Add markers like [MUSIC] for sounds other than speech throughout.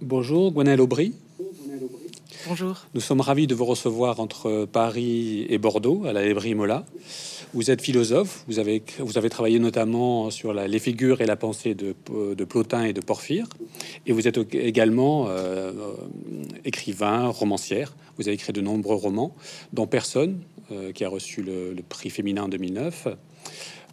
Bonjour, Gwenaël Aubry. Bonjour. Nous sommes ravis de vous recevoir entre Paris et Bordeaux, à la Librairie Mola. Vous êtes philosophe, vous avez, vous avez travaillé notamment sur la- les figures et la pensée de, de Plotin et de Porphyre, et vous êtes également euh, écrivain, romancière. Vous avez écrit de nombreux romans, dont Personne, euh, qui a reçu le, le prix féminin en 2009,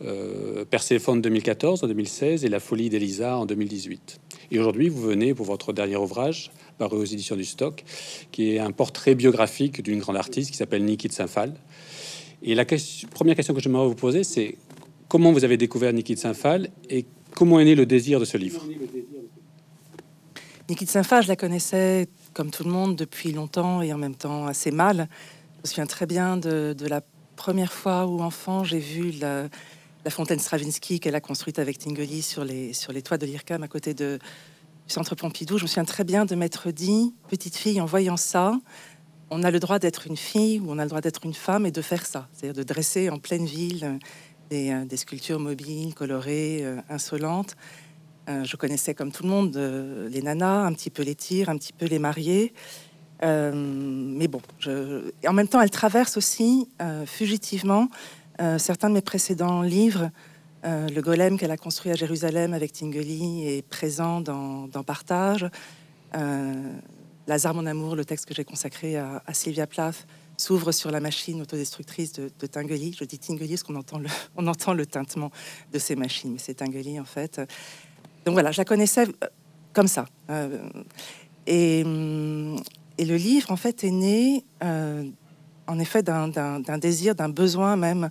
euh, Perséphone 2014, en 2016, et La folie d'Elisa en 2018. Et aujourd'hui, vous venez pour votre dernier ouvrage, paru aux éditions du Stock, qui est un portrait biographique d'une grande artiste qui s'appelle Niki de Saint-Phal. Et la question- première question que j'aimerais vous poser, c'est comment vous avez découvert Niki de Saint-Phal et comment est né le désir de ce livre? Niki de Saint-Phal, je la connaissais comme tout le monde depuis longtemps et en même temps assez mal. Je me souviens très bien de, de la première fois où, enfant, j'ai vu la, la fontaine Stravinsky qu'elle a construite avec Tinguely sur les, sur les toits de l'IRCAM à côté de, du centre Pompidou. Je me souviens très bien de m'être dit, petite fille, en voyant ça, on a le droit d'être une fille ou on a le droit d'être une femme et de faire ça, c'est-à-dire de dresser en pleine ville euh, des, euh, des sculptures mobiles, colorées, euh, insolentes. Je connaissais comme tout le monde les nanas, un petit peu les tirs, un petit peu les mariés. Euh, mais bon, en même temps, elle traverse aussi fugitivement euh, certains de mes précédents livres. Euh, le golem qu'elle a construit à Jérusalem avec Tinguely est présent dans, Partage. Euh, Lazare, mon amour, le texte que j'ai consacré à, Sylvia Plath, s'ouvre sur la machine autodestructrice de, de Tinguely. Je dis Tinguely parce qu'on [LAUGHS] entend le, tintement de ces machines, mais c'est Tinguely en fait. Donc voilà, je la connaissais comme ça. Et, hum, et le livre, en fait, est né, en effet, d'un- désir, d'un besoin même,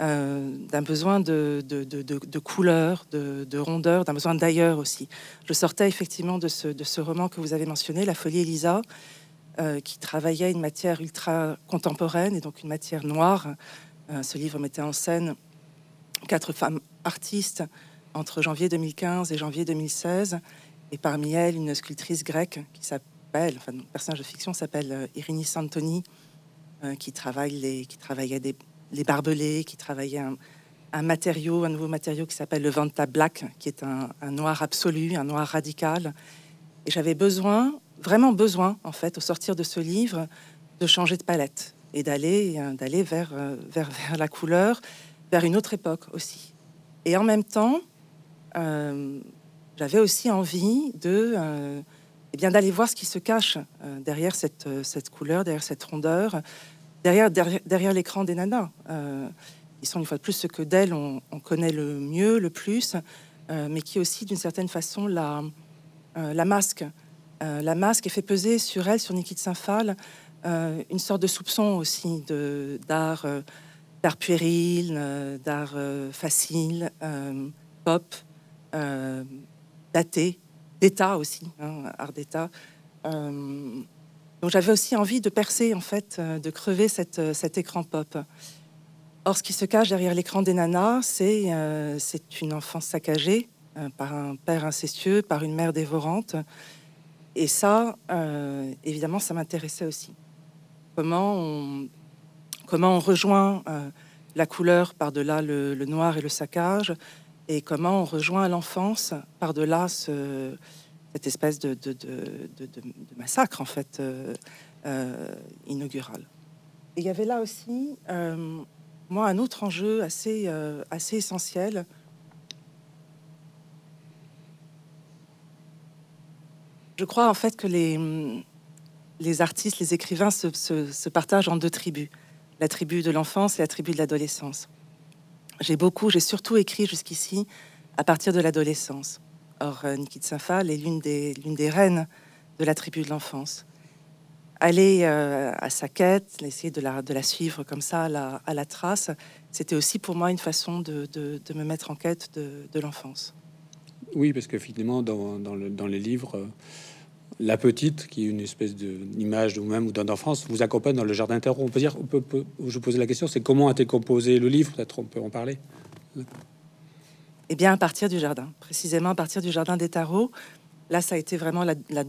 euh, d'un besoin de, de, de, de- couleur, de, de rondeur, d'un besoin d'ailleurs aussi. Je sortais effectivement de ce, de ce roman que vous avez mentionné, La folie Elisa, euh, qui travaillait une matière ultra contemporaine et donc une matière noire. Euh, ce livre mettait en scène quatre femmes artistes entre janvier 2015 et janvier 2016, et parmi elles une sculptrice grecque qui s'appelle, enfin, le personnage de fiction s'appelle Irini Santoni, qui travaille les, qui travaillait les barbelés, qui travaillait un, matériau, un nouveau matériau qui s'appelle le Vanta Black, qui est un, noir absolu, un noir radical. Et j'avais besoin, vraiment besoin, en fait, au sortir de ce livre, de changer de palette et d'aller euh, d'aller vers, euh, vers, vers la couleur, vers une autre époque aussi. Et en même temps, euh, j'avais aussi envie de, euh, eh bien, d'aller voir ce qui se cache euh, derrière cette, euh, cette couleur, derrière cette rondeur, derrière, l'écran des nanas. Euh, ils sont une fois de plus ce que d'elles on, on connaît le mieux, le plus, euh, mais qui aussi, d'une certaine façon, la, masque. Euh, la masque et fait peser sur elle, sur Niki Saint-Phal, une sorte de soupçon aussi d'art, d'art puéril, d'art facile, pop, daté, d'état aussi, hein, art d'état. Donc j'avais aussi envie de percer en fait, euh, de crever euh, cet écran pop. Or, ce qui se cache derrière l'écran des nanas, c'est euh, une enfance saccagée par un père incestueux, par une mère dévorante. Et ça, évidemment, ça m'intéressait aussi. Comment on, rejoint la couleur par-delà le, le noir et le saccage, et comment on rejoint l'enfance par-delà ce- cette espèce de, massacre, en fait, euh, euh, inaugural. Il y avait là aussi, euh, moi, un autre enjeu assez, essentiel. Je crois en fait que les, artistes, les écrivains se partagent en deux tribus. La tribu de l'enfance et la tribu de l'adolescence. J'ai beaucoup, j'ai surtout écrit jusqu'ici à partir de l'adolescence. Or, Niki de Saint-Phal est l'une des, l'une des reines de la tribu de l'enfance. Aller euh, à sa quête, essayer de la, de la suivre comme ça à la, trace, c'était aussi pour moi une façon de, de- de me mettre en quête de, de l'enfance. Oui, parce que finalement, dans, dans, le- dans les livres, euh, la petite, qui est une espèce d'image de vous-même ou d'enfance, vous accompagne dans le jardin terreau. On peut dire, on peut- je posais la question, c'est comment a été composé le livre? Peut-être on peut en parler. Eh bien, à partir du jardin, précisément à partir du jardin des tarots. Là, ça a été vraiment la- la-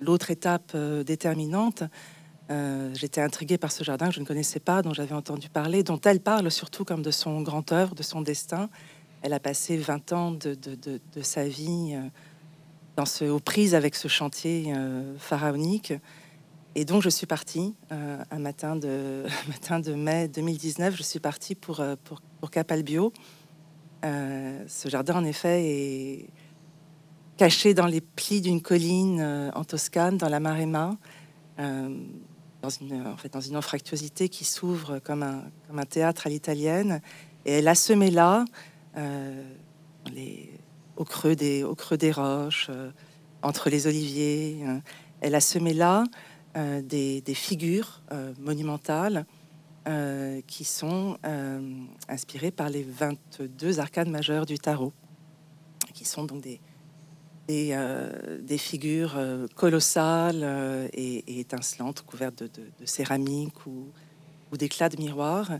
l'autre étape euh, déterminante. Euh, J'étais intriguée par ce jardin que je ne connaissais pas, dont j'avais entendu parler, dont elle parle surtout comme de son grand œuvre, de son destin. Elle a passé 20 ans de, sa vie euh, dans aux prises avec ce chantier pharaonique. Et donc, je suis partie un matin de, [LAUGHS] matin de mai 2019. Je suis partie pour, pour, pour Capalbio. Ce jardin, en effet, est caché dans les plis d'une colline en Toscane, dans la Maremma dans une, en fait, dans une anfractuosité qui s'ouvre comme un, théâtre à l'italienne. Et elle a semé là, euh, au, creux des, roches, euh, entre les oliviers. Euh, elle a semé là des, figures monumentales qui sont inspirées par les 22 arcades majeures du tarot, qui sont donc des, des, euh, figures euh, colossales euh, et, étincelantes, couvertes de, céramique ou, ou d'éclats de miroir.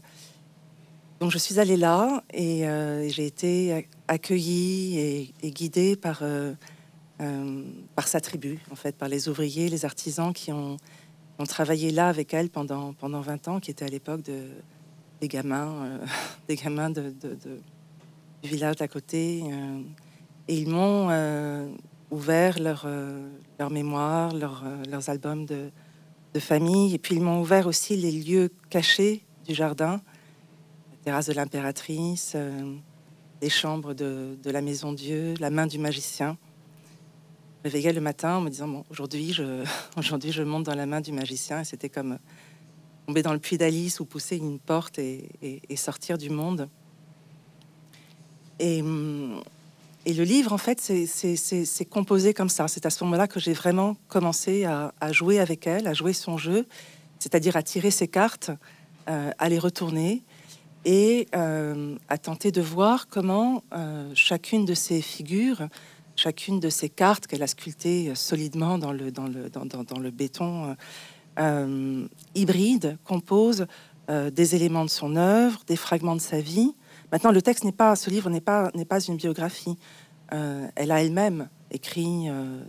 Donc je suis allée là et j'ai été accueillie et, guidée par, par sa tribu, en fait, par les ouvriers, les artisans qui ont, ont travaillé là avec elle pendant, pendant 20 ans, qui étaient à l'époque de, des gamins, [LAUGHS] des gamins de, du village d'à côté. Et ils m'ont euh, ouvert leur, euh, leur mémoire, leur, euh, leurs albums de, de, famille. Et puis ils m'ont ouvert aussi les lieux cachés du jardin, la terrasse de l'impératrice, les chambres de, de, la maison Dieu, la main du magicien. Me réveillais le matin en me disant bon, aujourd'hui je, [LAUGHS] aujourd'hui je monte dans la main du magicien. Et c'était comme tomber dans le puits d'Alice ou pousser une porte et, sortir du monde. Et hum, et le livre, en fait, c'est composé comme ça. C'est à ce moment-là que j'ai vraiment commencé à, jouer avec elle, à jouer son jeu, c'est-à-dire à tirer ses cartes, euh, à les retourner et euh, à tenter de voir comment euh, chacune de ces figures, chacune de ces cartes qu'elle a sculptées solidement dans le, dans le, dans, dans, dans le béton hybride compose des éléments de son œuvre, des fragments de sa vie, Maintenant, le texte n'est pas, ce livre n'est pas, n'est pas une biographie. Euh, elle a elle-même écrit euh,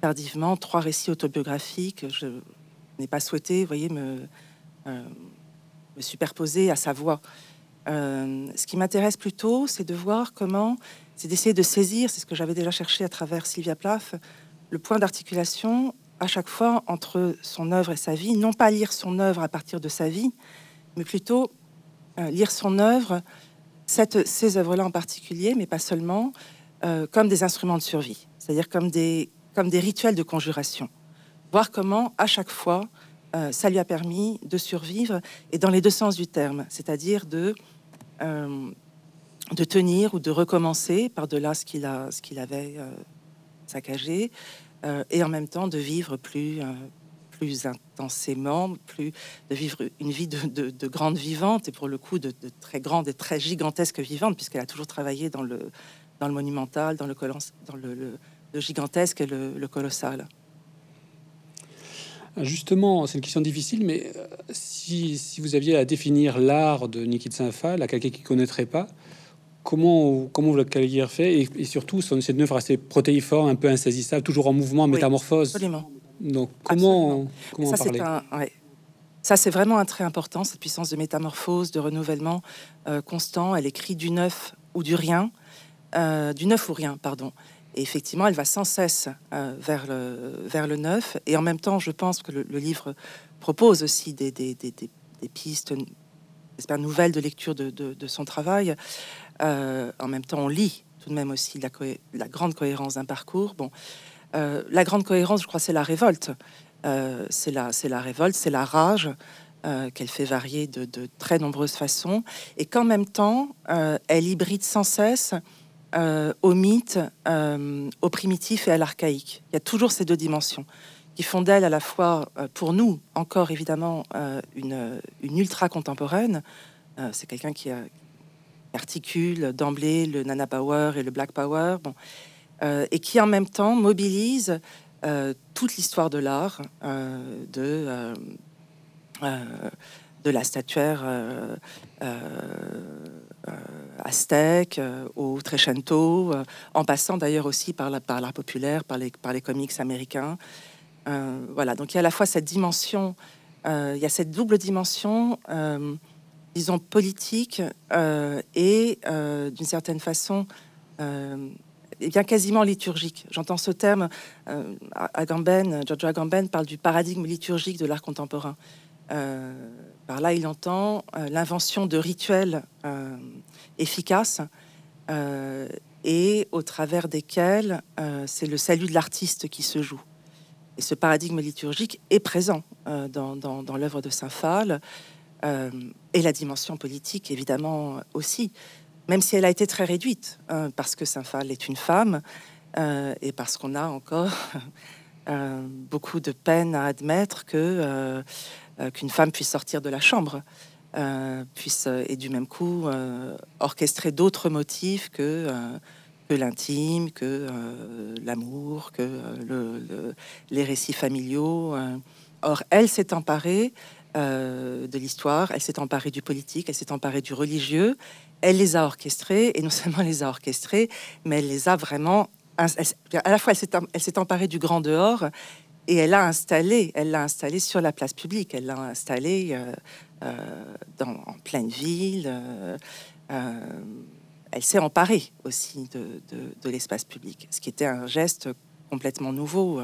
tardivement trois récits autobiographiques. Je n'ai pas souhaité, voyez, euh, me superposer à sa voix. ce qui m'intéresse plutôt, c'est de voir comment, c'est d'essayer de saisir, c'est ce que j'avais déjà cherché à travers Sylvia Plath, le point d'articulation à chaque fois entre son œuvre et sa vie, non pas lire son œuvre à partir de sa vie, mais plutôt lire son œuvre ces œuvres-là en particulier, mais pas seulement, euh, comme des instruments de survie, c'est-à-dire comme des, comme des rituels de conjuration. Voir comment, à chaque fois, euh, ça lui a permis de survivre, et dans les deux sens du terme, c'est-à-dire de, euh, de tenir ou de recommencer par-delà ce qu'il avait saccagé, et en même temps de vivre plus, plus intensément, plus de vivre une vie de, grande vivante et pour le coup de, très grande et très gigantesque vivante, puisqu'elle a toujours travaillé dans le, dans le monumental, dans le, gigantesque et le, colossal. Justement, c'est une question difficile, mais euh, si, si vous aviez à définir l'art de Niki de Saint-Phal à quelqu'un qui ne connaîtrait pas, comment, comment vous le fait et, et, surtout, c'est une œuvre assez protéiforme, un peu insaisissable, toujours en mouvement, en métamorphose. Absolument. Donc comment, comment ça, parler Ça, c'est vraiment un trait important, cette puissance de métamorphose, de renouvellement euh, constant. Elle écrit du neuf ou du rien, euh, du neuf ou rien, pardon. Et effectivement, elle va sans cesse euh, vers, le, vers le neuf. Et en même temps, je pense que le, livre propose aussi des, des, des, des pistes, j'espère, nouvelles de lecture de, de, son travail. En même temps, on lit tout de même aussi la, grande cohérence d'un parcours. Bon, euh, la grande cohérence, je crois, c'est la révolte. Euh, c'est la, révolte, c'est la rage euh, qu'elle fait varier de, très nombreuses façons, et qu'en même temps, elle hybride sans cesse au mythe, au primitif et à l'archaïque. Il y a toujours ces deux dimensions qui font d'elle à la fois, pour nous, encore évidemment, une, une ultra contemporaine. c'est quelqu'un qui, articule d'emblée le Nana Power et le Black Power. Bon, euh, et qui en même temps mobilise euh, toute l'histoire de l'art, euh, de, de la statuaire aztèque au Trecento, en passant d'ailleurs aussi par l'art par populaire, par les, par les comics américains. voilà, donc il y a à la fois cette dimension, il y a cette double dimension, disons, politique et d'une certaine façon est bien quasiment liturgique. J'entends ce terme, euh, Agamben, Giorgio Agamben parle du paradigme liturgique de l'art contemporain. Euh, par là, il entend euh, l'invention de rituels euh, efficaces et au travers desquels c'est le salut de l'artiste qui se joue. Et ce paradigme liturgique est présent dans, l'œuvre de Saint Phal et la dimension politique, évidemment, aussi même si elle a été très réduite, hein, parce que Saint-Phal est une femme euh, et parce qu'on a encore [LAUGHS] euh, beaucoup de peine à admettre que euh, qu'une femme puisse sortir de la chambre, puisse et du même coup orchestrer d'autres motifs que que l'intime, que l'amour, que le, les récits familiaux. Or, elle s'est emparée de l'histoire, elle s'est emparée du politique, elle s'est emparée du religieux, elle les a orchestrés, et non seulement les a orchestrés, mais elle les a vraiment... à la fois, elle s'est emparée du grand dehors, et elle l'a installé, elle l'a installé sur la place publique, elle l'a installé euh, euh, en pleine ville. Euh, elle s'est emparée aussi de, l'espace public, ce qui était un geste complètement nouveau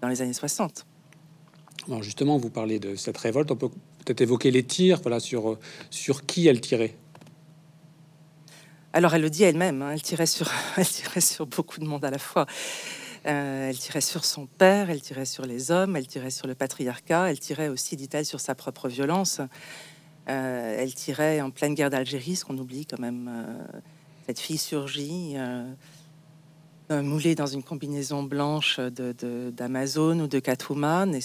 dans les années 60. Alors justement, vous parlez de cette révolte, on peut peut-être évoquer les tirs, voilà, sur, sur qui elle tirait alors elle le dit elle-même, hein, elle, tirait sur, [LAUGHS] elle tirait sur beaucoup de monde à la fois. Euh, elle tirait sur son père, elle tirait sur les hommes, elle tirait sur le patriarcat, elle tirait aussi, dit-elle, sur sa propre violence. Euh, elle tirait en pleine guerre d'Algérie, ce qu'on oublie quand même. Euh, cette fille surgit, moulée dans une combinaison blanche d'Amazon ou de Catwoman,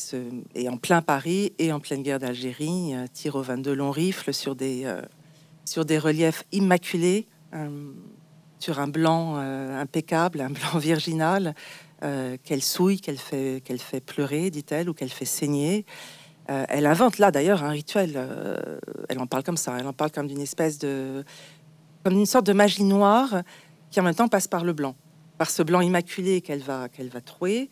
et, en plein Paris et en pleine guerre d'Algérie, tire au 22 longs rifles sur des, sur des reliefs immaculés sur un blanc euh, impeccable, un blanc [LAUGHS] virginal, euh, qu'elle souille, qu'elle fait, fait pleurer, dit-elle, ou qu'elle fait saigner. Euh, elle invente là d'ailleurs un rituel. elle en parle comme ça. Elle en parle comme d'une espèce de, comme une sorte de magie noire qui en même temps passe par le blanc, par ce blanc immaculé qu'elle va, qu'elle va trouer,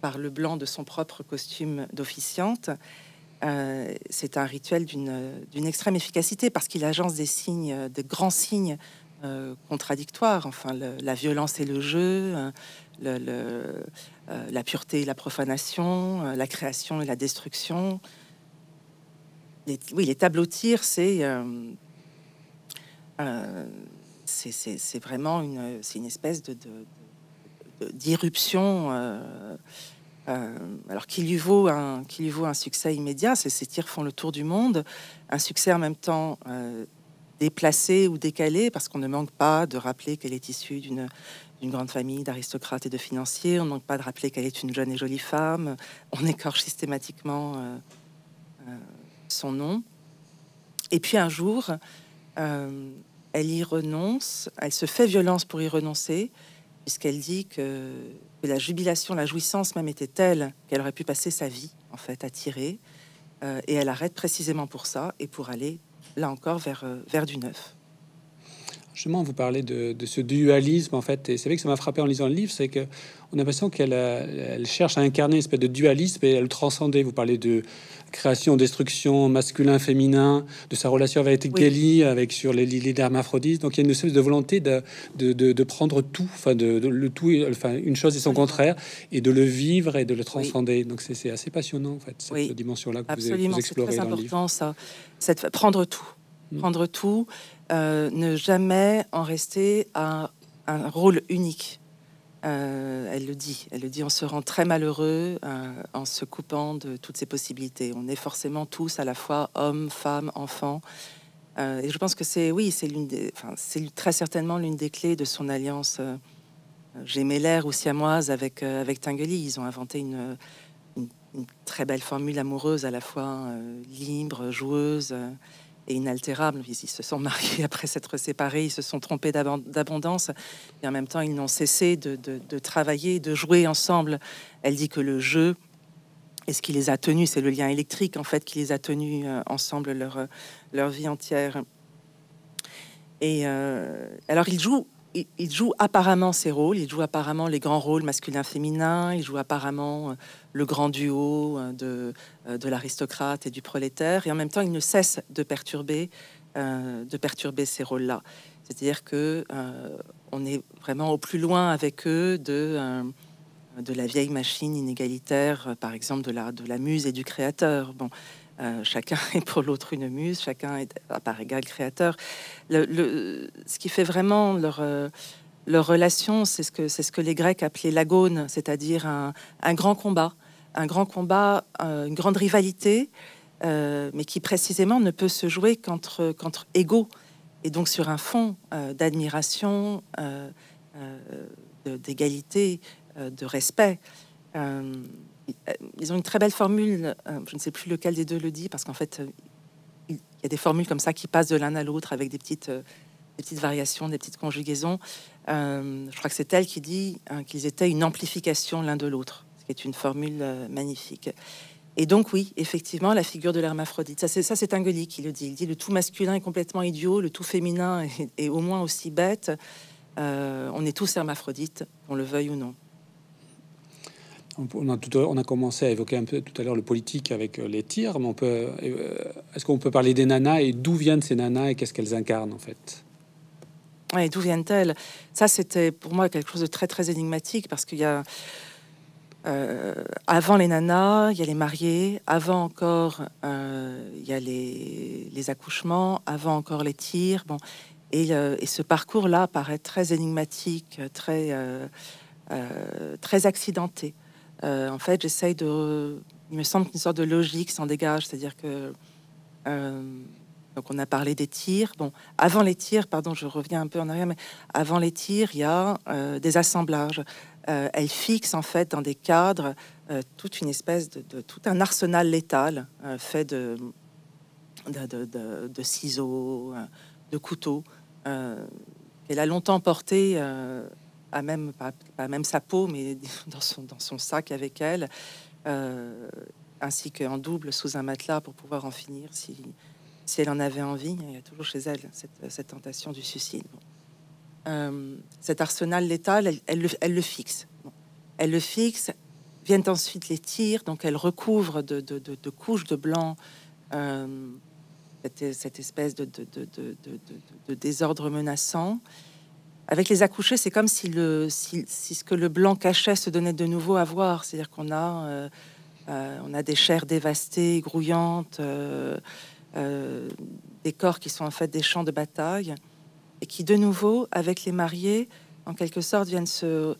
par le blanc de son propre costume d'officiante. Euh, c'est un rituel d'une extrême efficacité parce qu'il agence des signes, des grands signes euh, contradictoires. Enfin, la violence et le jeu, hein, le, euh, la pureté et la profanation, la création et la destruction. oui, les tableaux tir, c'est c'est vraiment une, une espèce de d'irruption euh, alors qu'il lui vaut un qu'il lui vaut un succès immédiat, ces tirs font le tour du monde, un succès en même temps euh, déplacé ou décalé parce qu'on ne manque pas de rappeler qu'elle est issue d'une d'une grande famille d'aristocrates et de financiers. On ne manque pas de rappeler qu'elle est une jeune et jolie femme. On écorche systématiquement euh, son nom. Et puis un jour, elle y renonce. Elle se fait violence pour y renoncer, puisqu'elle dit que la jubilation, la jouissance même était telle qu'elle aurait pu passer sa vie en fait à tirer. Euh, et elle arrête précisément pour ça et pour aller là encore vers, euh, vers du neuf. Justement, vous parlez de, ce dualisme en fait, et c'est vrai que ça m'a frappé en lisant le livre, c'est que on a l'impression qu'elle elle cherche à incarner une espèce de dualisme et à le transcender. Vous parlez de création, destruction, masculin, féminin, de sa relation avec oui. avec sur les lits d'hermaphrodites. Donc il y a une espèce de volonté de, de, de, prendre tout, enfin de, le tout, enfin une chose et son contraire, et de le vivre et de le transcender. Donc c'est assez passionnant en fait cette dimension-là que vous, explorez dans important, livre. ça, cette, prendre tout, mm. prendre tout, euh, ne jamais en rester à un rôle unique. Euh, elle le dit, elle le dit, on se rend très malheureux euh, en se coupant de toutes ces possibilités. On est forcément tous à la fois hommes, femmes, enfants. Et je pense que c'est, oui, c'est l'une des, c'est très certainement l'une des clés de son alliance gémellaire ou siamoise avec avec. Ils ont inventé une, très belle formule amoureuse à la fois libre, joueuse inaltérable. Ils, se sont mariés [LAUGHS] après s'être séparés, ils se sont trompés d'abondance, et en même temps, ils n'ont cessé de, travailler, de jouer ensemble. Elle dit que le jeu est ce qui les a tenus, c'est le lien électrique en fait qui les a tenus euh, ensemble leur, leur vie entière. Et euh, alors, ils jouent il, joue apparemment ses rôles, il joue apparemment les grands rôles masculins-féminins, il joue apparemment euh, le grand duo euh, de, euh, de l'aristocrate et du prolétaire, et en même temps il ne cesse de perturber, de perturber ces rôles-là. C'est-à-dire que on est vraiment au plus loin avec eux de de la vieille machine inégalitaire, par exemple de la de la muse et du créateur. Bon, chacun [LAUGHS] est pour l'autre une muse, chacun est à part égal créateur. Le, ce qui fait vraiment leur, leur relation, c'est ce, que, c'est ce que les Grecs appelaient l'agone, c'est-à-dire un, un, grand combat, un grand combat, une grande rivalité, mais qui précisément ne peut se jouer qu'entre, qu'entre égaux, et donc sur un fond d'admiration, d'égalité, de respect. Ils ont une très belle formule, je ne sais plus lequel des deux le dit, parce qu'en fait, il y a des formules comme ça qui passent de l'un à l'autre avec des petites, variations, des petites conjugaisons. je crois que c'est elle qui dit qu'ils étaient une amplification l'un de l'autre, ce qui est une formule magnifique. Et donc oui, effectivement, la figure de l'hermaphrodite, ça c'est ça qui le dit. Il dit le tout masculin est complètement idiot, le tout féminin est, au moins aussi bête. on est tous hermaphrodites, qu'on le veuille ou non. On a, commencé à évoquer un peu tout à l'heure le politique avec euh, les tirs, mais euh, est-ce qu'on peut parler des nanas et d'où viennent ces nanas et qu'est-ce qu'elles incarnent en fait? Ouais, D'où viennent-elles? Ça, c'était pour moi quelque chose de très très énigmatique parce qu'il y a euh, avant les nanas, il y a les mariés, avant encore il y a les, les, accouchements, avant encore les tirs. Bon, et, et ce parcours-là paraît très énigmatique, très très accidenté. Euh, en fait, j'essaye de. Il me semble qu'une sorte de logique s'en dégage, c'est-à-dire que. Euh, donc, on a parlé des tirs. Bon, avant les tirs, pardon, je reviens un peu en arrière, mais avant les tirs, il y a euh, des assemblages. elle fixe en fait dans des cadres toute une espèce de, tout un arsenal létal fait de de, ciseaux, de couteaux. elle a longtemps porté à même, pas, même sa peau, mais [LAUGHS] dans son, dans son sac avec elle, euh, ainsi qu'en double sous un matelas pour pouvoir en finir si, si elle en avait envie. Il y a toujours chez elle cette, cette tentation du suicide. Euh, cet arsenal létal, elle, le, fixe. Elle le fixe, viennent ensuite les tirs, donc elle recouvre de, de couches de blanc euh, cette, cette, espèce de, désordre menaçant. Avec les accouchés, c'est comme si, le, si, ce que le blanc cachait se donnait de nouveau à voir. C'est-à-dire qu'on a, euh, euh, des chairs dévastées, grouillantes, euh, des corps qui sont en fait des champs de bataille, et qui de nouveau, avec les mariés, en quelque sorte, viennent se,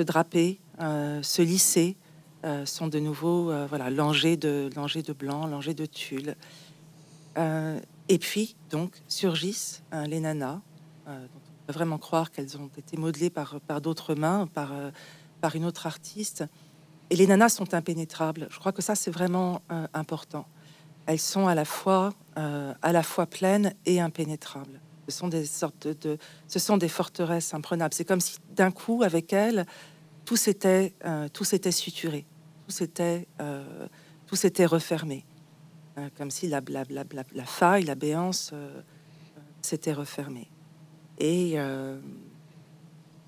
draper, se lisser, sont de nouveau voilà, langés de, langés de blanc, langés de tulle. et puis, donc, surgissent les nanas, vraiment croire qu'elles ont été modelées par, d'autres mains, par, euh, par une autre artiste. Et les nanas sont impénétrables. Je crois que ça, c'est vraiment euh, important. Elles sont à la fois, euh, à la fois pleines et impénétrables. Ce sont des sortes de, ce sont des forteresses imprenables. C'est comme si d'un coup, avec elles, tout s'était, suturé, tout s'était, tout refermé, comme si la, faille, la béance s'était refermée et, euh,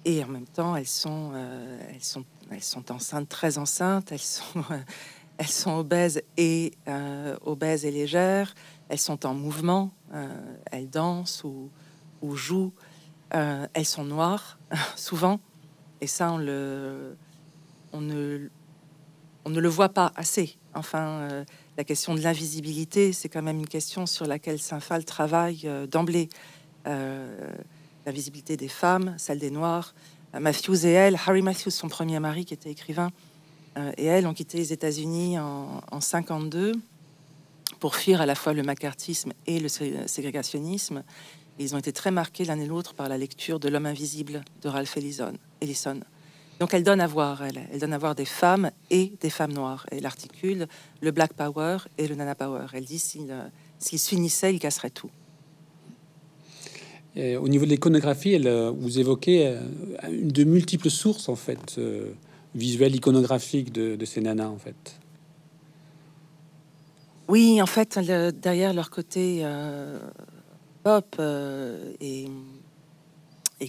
et en même temps, elles sont, euh, elles sont, elles sont enceintes, très enceintes, elles sont, [LAUGHS] elles sont obèses et euh, obèses et légères, elles sont en mouvement, elles dansent ou, ou jouent, elles sont noires [LAUGHS] souvent, et ça on le, on ne, on ne le voit pas assez. Enfin, la question de l'invisibilité, c'est quand même une question sur laquelle Saint-Phal travaille d'emblée la visibilité des femmes, celle des Noirs. Euh, Matthews et elle, Harry Matthews, son premier mari qui était écrivain, euh, et elle ont quitté les États-Unis en, en 52 pour fuir à la fois le macartisme et le ségrégationnisme. ils ont été très marqués l'un et l'autre par la lecture de L'homme invisible de Ralph Ellison. Donc elle donne à voir, elle, elle donne à voir des femmes et des femmes noires. Elle articule le Black Power et le Nana Power. Elle dit s'ils s'unissaient, ils casseraient tout au niveau de l'iconographie, euh, vous évoquez euh, de multiples sources en fait euh, visuelles iconographiques de, ces nanas en fait. Oui, en fait, derrière leur côté pop et,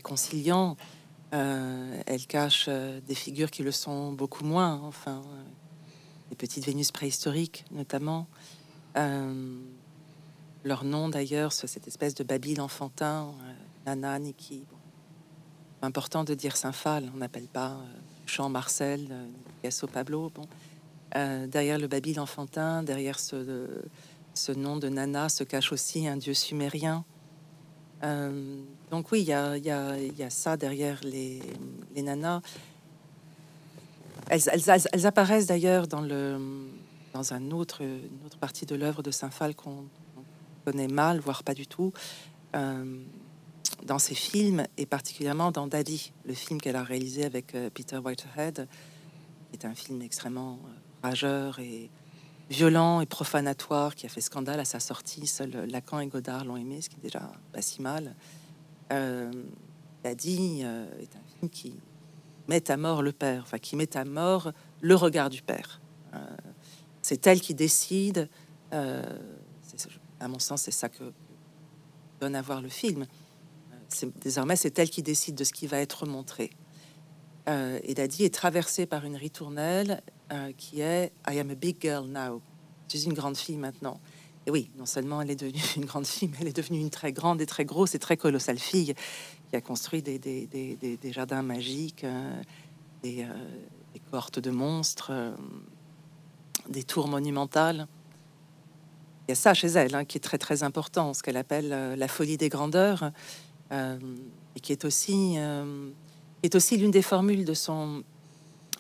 conciliant, elles cachent des figures qui le sont beaucoup moins. Enfin, les petites Vénus préhistoriques notamment. Leur nom d'ailleurs, cette espèce de Babyle enfantin, Nana, Niki. Important de dire Saint-Phal, on n'appelle pas Jean Marcel, Picasso Pablo. Bon. derrière le Babil enfantin, derrière ce, ce nom de Nana se cache aussi un dieu sumérien. donc oui, il y a, y, y a, ça derrière les, les nanas. Elles, elles, elles apparaissent d'ailleurs dans, le, dans un autre, une autre partie de l'œuvre de Saint-Phal qu'on connaît mal, voire pas du tout, euh, dans ses films et particulièrement dans Daddy, le film qu'elle a réalisé avec euh, Peter Whitehead, est un film extrêmement euh, rageur et violent et profanatoire qui a fait scandale à sa sortie. Seul Lacan et Godard l'ont aimé, ce qui est déjà pas si mal. Daddy est un film qui met à mort le père, enfin qui met à mort le regard du père. Euh, c'est elle qui décide. Euh, à mon sens, c'est ça que donne à voir le film. Euh, désormais, c'est elle qui décide de ce qui va être montré. et Daddy est traversée par une ritournelle qui est I am a big girl now. Je suis une grande fille maintenant. Et oui, non seulement elle est devenue [LAUGHS] une grande fille, mais elle est devenue une très grande et très grosse et très colossale fille qui a construit des, jardins magiques, euh, des, euh, des, cohortes de monstres, euh, des tours monumentales. Il y a ça chez elle hein, qui est très très important, ce qu'elle appelle la folie des grandeurs, et qui est aussi, est aussi l'une des formules de son,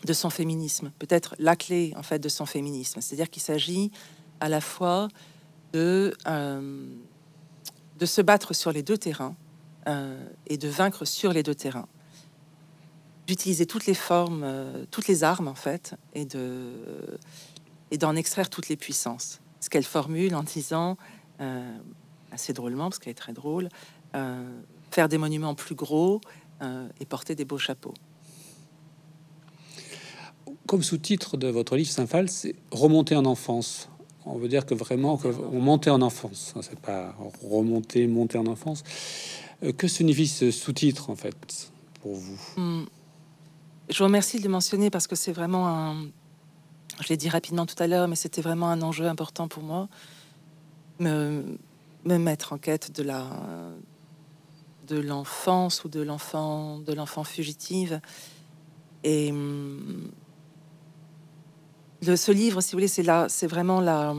de son féminisme, peut-être la clé en fait de son féminisme. C'est-à-dire qu'il s'agit à la fois de, de se battre sur les deux terrains, euh, et de vaincre sur les deux terrains. D'utiliser toutes les formes, euh, toutes les armes en fait, et de et d'en extraire toutes les puissances. Ce qu'elle formule en disant euh, assez drôlement, parce qu'elle est très drôle, faire des monuments plus gros et porter des beaux chapeaux. Comme sous-titre de votre livre Saint-Phal, c'est remonter en enfance. On veut dire que vraiment que on montait en enfance. C'est pas remonter, monter en enfance. Euh, que signifie ce sous-titre en fait pour vous? Hmm. Je vous remercie de le mentionner parce que c'est vraiment un. Je l'ai dit rapidement tout à l'heure, mais c'était vraiment un enjeu important pour moi. Me, me mettre en quête de la de l'enfance ou de l'enfant de l'enfant fugitive et le, ce livre si vous voulez c'est là c'est vraiment la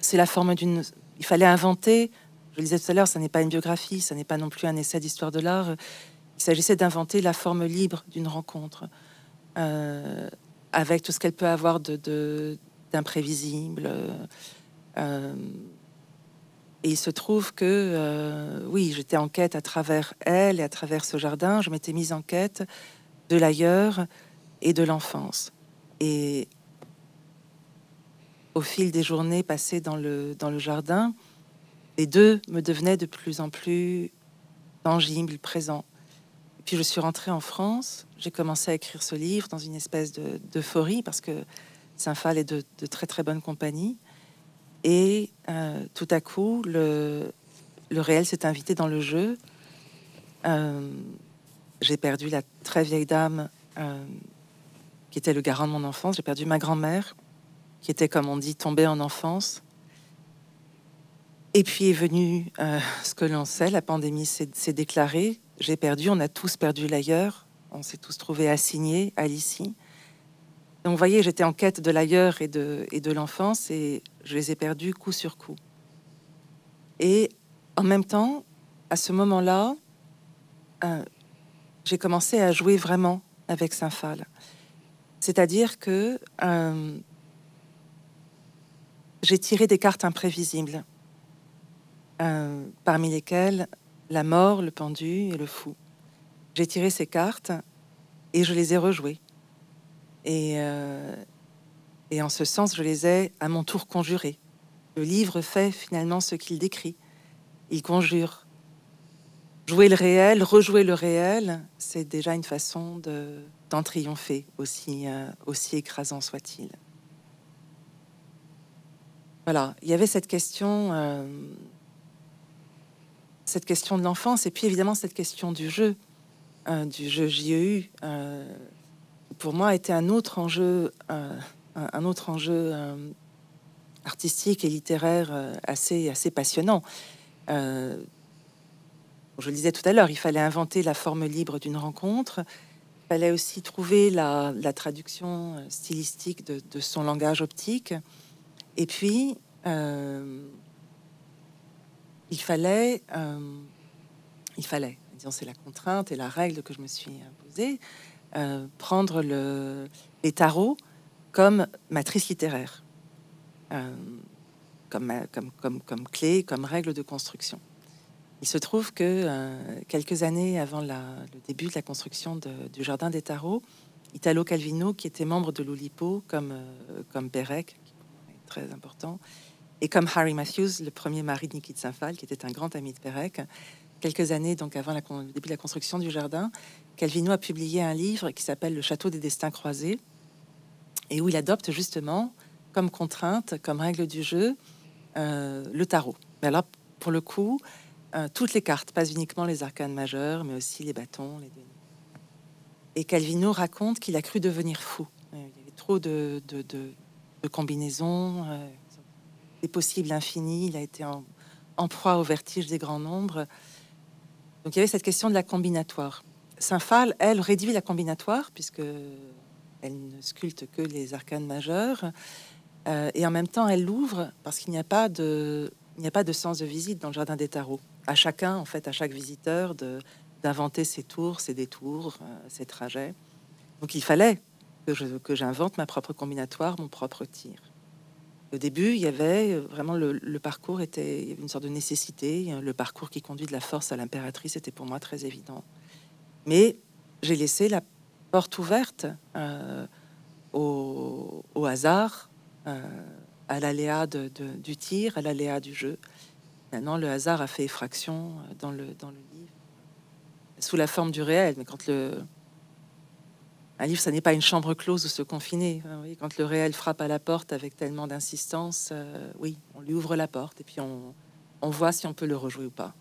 c'est la forme d'une il fallait inventer je le disais tout à l'heure, ça n'est pas une biographie, ça n'est pas non plus un essai d'histoire de l'art. Il s'agissait d'inventer la forme libre d'une rencontre, euh, avec tout ce qu'elle peut avoir de d'imprévisible. Euh, et il se trouve que, euh, oui, j'étais en quête à travers elle et à travers ce jardin, je m'étais mise en quête de l'ailleurs et de l'enfance. Et au fil des journées passées dans le, dans le jardin, les deux me devenaient de plus en plus tangibles, présents. Puis je suis rentrée en France, j'ai commencé à écrire ce livre dans une espèce d'euphorie parce que Saint-Phal est de, très très bonne compagnie. Et euh, tout à coup, le, réel s'est invité dans le jeu. Euh, j'ai perdu la très vieille dame euh, qui était le garant de mon enfance. J'ai perdu ma grand-mère, qui était, comme on dit, tombée en enfance. Et puis est venu ce que l'on sait, la pandémie s'est déclarée. J'ai perdu, on a tous perdu l'ailleurs. On s'est tous trouvés assignés à l'ici. Donc vous voyez, j'étais en quête de l'ailleurs et de, et l'enfance et je les ai perdus coup sur coup. Et en même temps, à ce moment-là, euh, j'ai commencé à jouer vraiment avec Saint-Phal. C'est-à-dire que euh, j'ai tiré des cartes imprévisibles. Euh, parmi lesquels la mort, le pendu et le fou. J'ai tiré ces cartes et je les ai rejouées. Et, euh, et en ce sens, je les ai à mon tour conjurées. Le livre fait finalement ce qu'il décrit. Il conjure. Jouer le réel, rejouer le réel, c'est déjà une façon d'en triompher, aussi, euh, aussi écrasant soit-il. Voilà, il y avait cette question cette question de l'enfance et puis évidemment cette question du jeu, euh, du jeu JEU, euh, pour moi était un autre enjeu, euh, un autre enjeu artistique et littéraire assez assez passionnant. je le disais tout à l'heure, il fallait inventer la forme libre d'une rencontre. Il fallait aussi trouver la, traduction stylistique de, son langage optique. Et puis, il fallait, il fallait, disons, c'est la contrainte et la règle que je me suis imposée, prendre le, les tarots comme matrice littéraire, euh, comme, clé, comme règle de construction. Il se trouve que euh, quelques années avant le début de la construction du Jardin des Tarots, Italo Calvino, qui était membre de l'Oulipo, comme, euh, comme Pérec, qui est très important, et comme Harry Matthews, le premier mari de Niki de Saint-Phal, qui était un grand ami de Pérec, quelques années donc avant le début de la construction du jardin, Calvino a publié un livre qui s'appelle Le Château des Destins Croisés, et où il adopte justement comme contrainte, comme règle du jeu, euh, le tarot. Mais alors, pour le coup, euh, toutes les cartes, pas uniquement les arcanes majeurs, mais aussi les bâtons, les. Et Calvino raconte qu'il a cru devenir fou. Euh, il y avait trop de, combinaisons, des possibles infinis. Il a été en, en, proie au vertige des grands nombres. Donc il y avait cette question de la combinatoire. Saint-Phal, elle, réduit la combinatoire, puisque elle ne sculpte que les arcanes majeurs, euh, et en même temps elle l'ouvre parce qu'il n'y a pas de sens de visite dans le jardin des tarots. À chacun, en fait, à chaque visiteur, d'inventer ses tours, ses détours, euh, ses trajets. Donc il fallait que j'invente ma propre combinatoire, mon propre tir. Au début, il y avait euh, vraiment le, parcours était il y avait une sorte de nécessité. Le parcours qui conduit de la force à l'impératrice était pour moi très évident. Mais j'ai laissé la porte ouverte euh, au, hasard, euh, à l'aléa du tir, à l'aléa du jeu. Maintenant, le hasard a fait effraction dans le, dans le livre, sous la forme du réel. Mais quand le, un livre, ça n'est pas une chambre close où se confiner. Quand le réel frappe à la porte avec tellement d'insistance, euh, oui, on lui ouvre la porte et puis on voit si on peut le rejouer ou pas.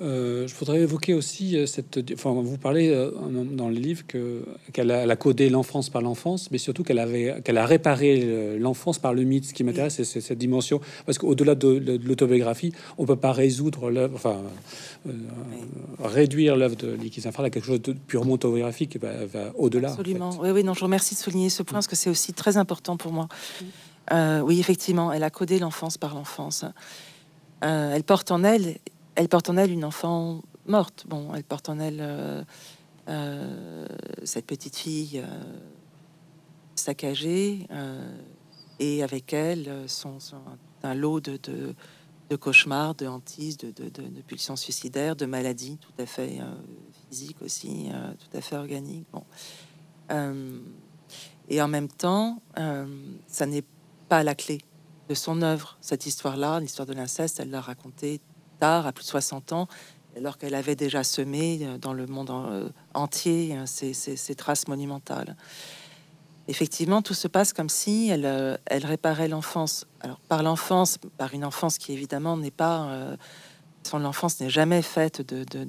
Euh, je voudrais évoquer aussi euh, cette. Enfin, vous parlez euh, dans le livre que qu'elle a, codé l'enfance par l'enfance, mais surtout qu'elle avait qu'elle a réparé l'enfance par le mythe. Ce qui m'intéresse, c'est cette dimension, parce qu'au-delà de, l'autobiographie, on peut pas résoudre l'œuvre, enfin réduire l'œuvre de Liki à quelque chose de purement autobiographique, va, va au-delà. Absolument. Oui, oui. Non, je vous remercie de souligner ce point, parce que c'est aussi très important pour moi. oui, effectivement, elle a codé l'enfance par l'enfance. elle porte en elle elle porte en elle une enfant morte. Bon, elle porte en elle euh, euh, cette petite fille euh, saccagée et avec elle son, un lot de, cauchemars, de hantises, de, de, pulsions suicidaires, de maladies tout à fait physiques aussi, tout à fait organiques. Bon. et en même temps, ça n'est pas la clé de son œuvre, cette histoire-là, l'histoire de l'inceste, elle l'a racontée à plus de 60 ans, alors qu'elle avait déjà semé euh, dans le monde euh, entier euh, ces, traces monumentales. Effectivement, tout se passe comme si elle, réparait l'enfance. Alors par l'enfance, par une enfance qui évidemment n'est pas son enfance n'est jamais faite de, de,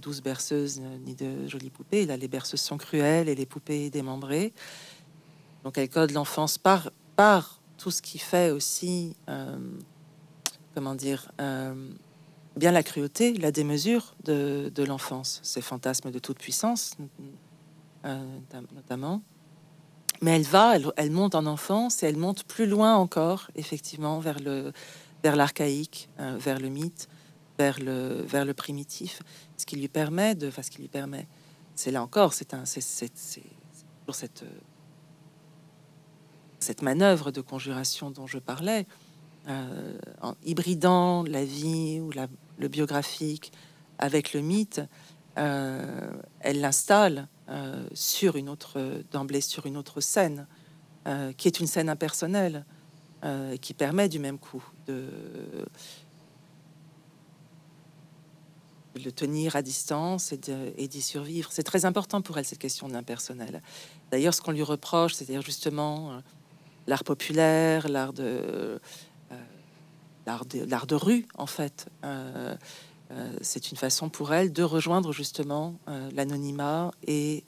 douces berceuses ni de jolies poupées. Là, les berceuses sont cruelles et les poupées démembrées. Donc, elle code l'enfance par, par tout ce qui fait aussi, comment dire, bien la cruauté, la démesure de, l'enfance, ces fantasmes de toute puissance, euh, notamment. Mais elle va, elle, monte en enfance et elle monte plus loin encore, effectivement, vers le vers l'archaïque, euh, vers le mythe, vers le vers le primitif, ce qui lui permet de, enfin, ce qui lui permet, c'est là encore, c'est un, c'est pour cette cette manœuvre de conjuration dont je parlais, euh, en hybridant la vie ou la, le biographique avec le mythe, euh, elle l'installe euh, sur une autre d'emblée sur une autre scène, qui est une scène impersonnelle, qui permet du même coup de, le tenir à distance et d'y survivre. C'est très important pour elle cette question d'impersonnel. D'ailleurs, ce qu'on lui reproche, c'est-à-dire justement l'art populaire, l'art de l'art de, rue, en fait. Euh, euh, c'est une façon pour elle de rejoindre justement euh, l'anonymat et,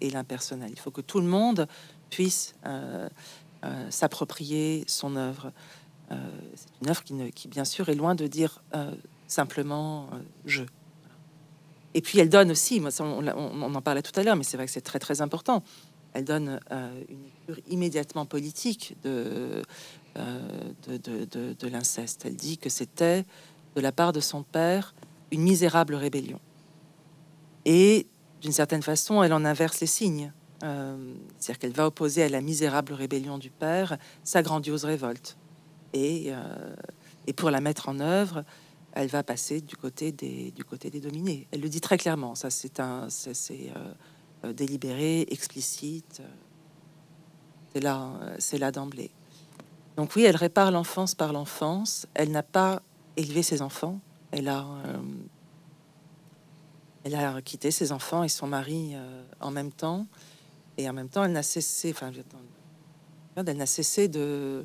l'impersonnel. Il faut que tout le monde puisse s'approprier son œuvre. c'est une œuvre qui, qui, bien sûr, est loin de dire simplement je. Et puis elle donne aussi, moi, on, en parlait tout à l'heure, mais c'est vrai que c'est très très important. Elle donne une lecture immédiatement politique de, de, de, l'inceste. Elle dit que c'était de la part de son père une misérable rébellion. Et d'une certaine façon, elle en inverse les signes. Euh, c'est-à-dire qu'elle va opposer à la misérable rébellion du père sa grandiose révolte. Et, euh, pour la mettre en œuvre, elle va passer du côté des, dominés. Elle le dit très clairement. Ça, c'est euh, délibéré, explicite. C'est là, c'est là d'emblée. Donc oui, elle répare l'enfance par l'enfance. Elle n'a pas élevé ses enfants. Elle a elle a quitté ses enfants et son mari euh, en même temps. Et en même temps, elle n'a cessé, enfin, elle n'a cessé de,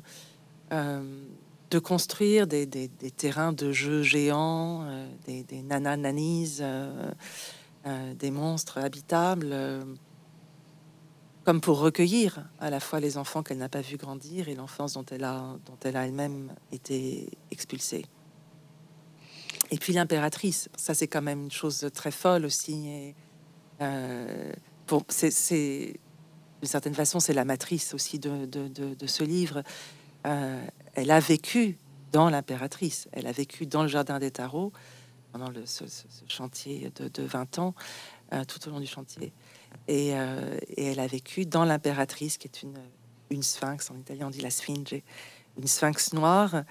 euh, de construire des, des, terrains de jeux géants, euh, des, des nanas des monstres habitables, comme pour recueillir à la fois les enfants qu'elle n'a pas vu grandir et l'enfance dont elle a, dont elle a elle-même été expulsée. Et puis l'impératrice, ça c'est quand même une chose très folle aussi. Et, euh, pour, c'est, d'une certaine façon, c'est la matrice aussi de, ce livre. Euh, elle a vécu dans l'impératrice, elle a vécu dans le jardin des tarots pendant le, ce, chantier de, de, 20 ans, euh, tout au long du chantier. Et, et elle a vécu dans l'impératrice, qui est une, sphinx, en italien on dit la sphinge, une sphinx noire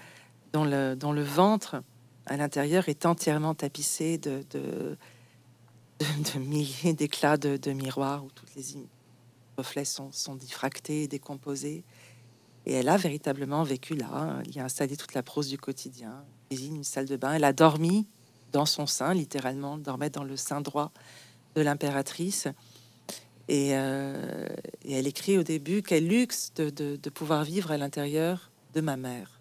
dont le, ventre à l'intérieur est entièrement tapissé de, milliers d'éclats de, miroirs où toutes les reflets sont, diffractés et décomposés. Et elle a véritablement vécu là. Il y a installé toute la prose du quotidien, une salle de bain. Elle a dormi dans son sein, littéralement, dormait dans le sein droit de l'impératrice. Et, euh, et, elle écrit au début quel luxe de, pouvoir vivre à l'intérieur de ma mère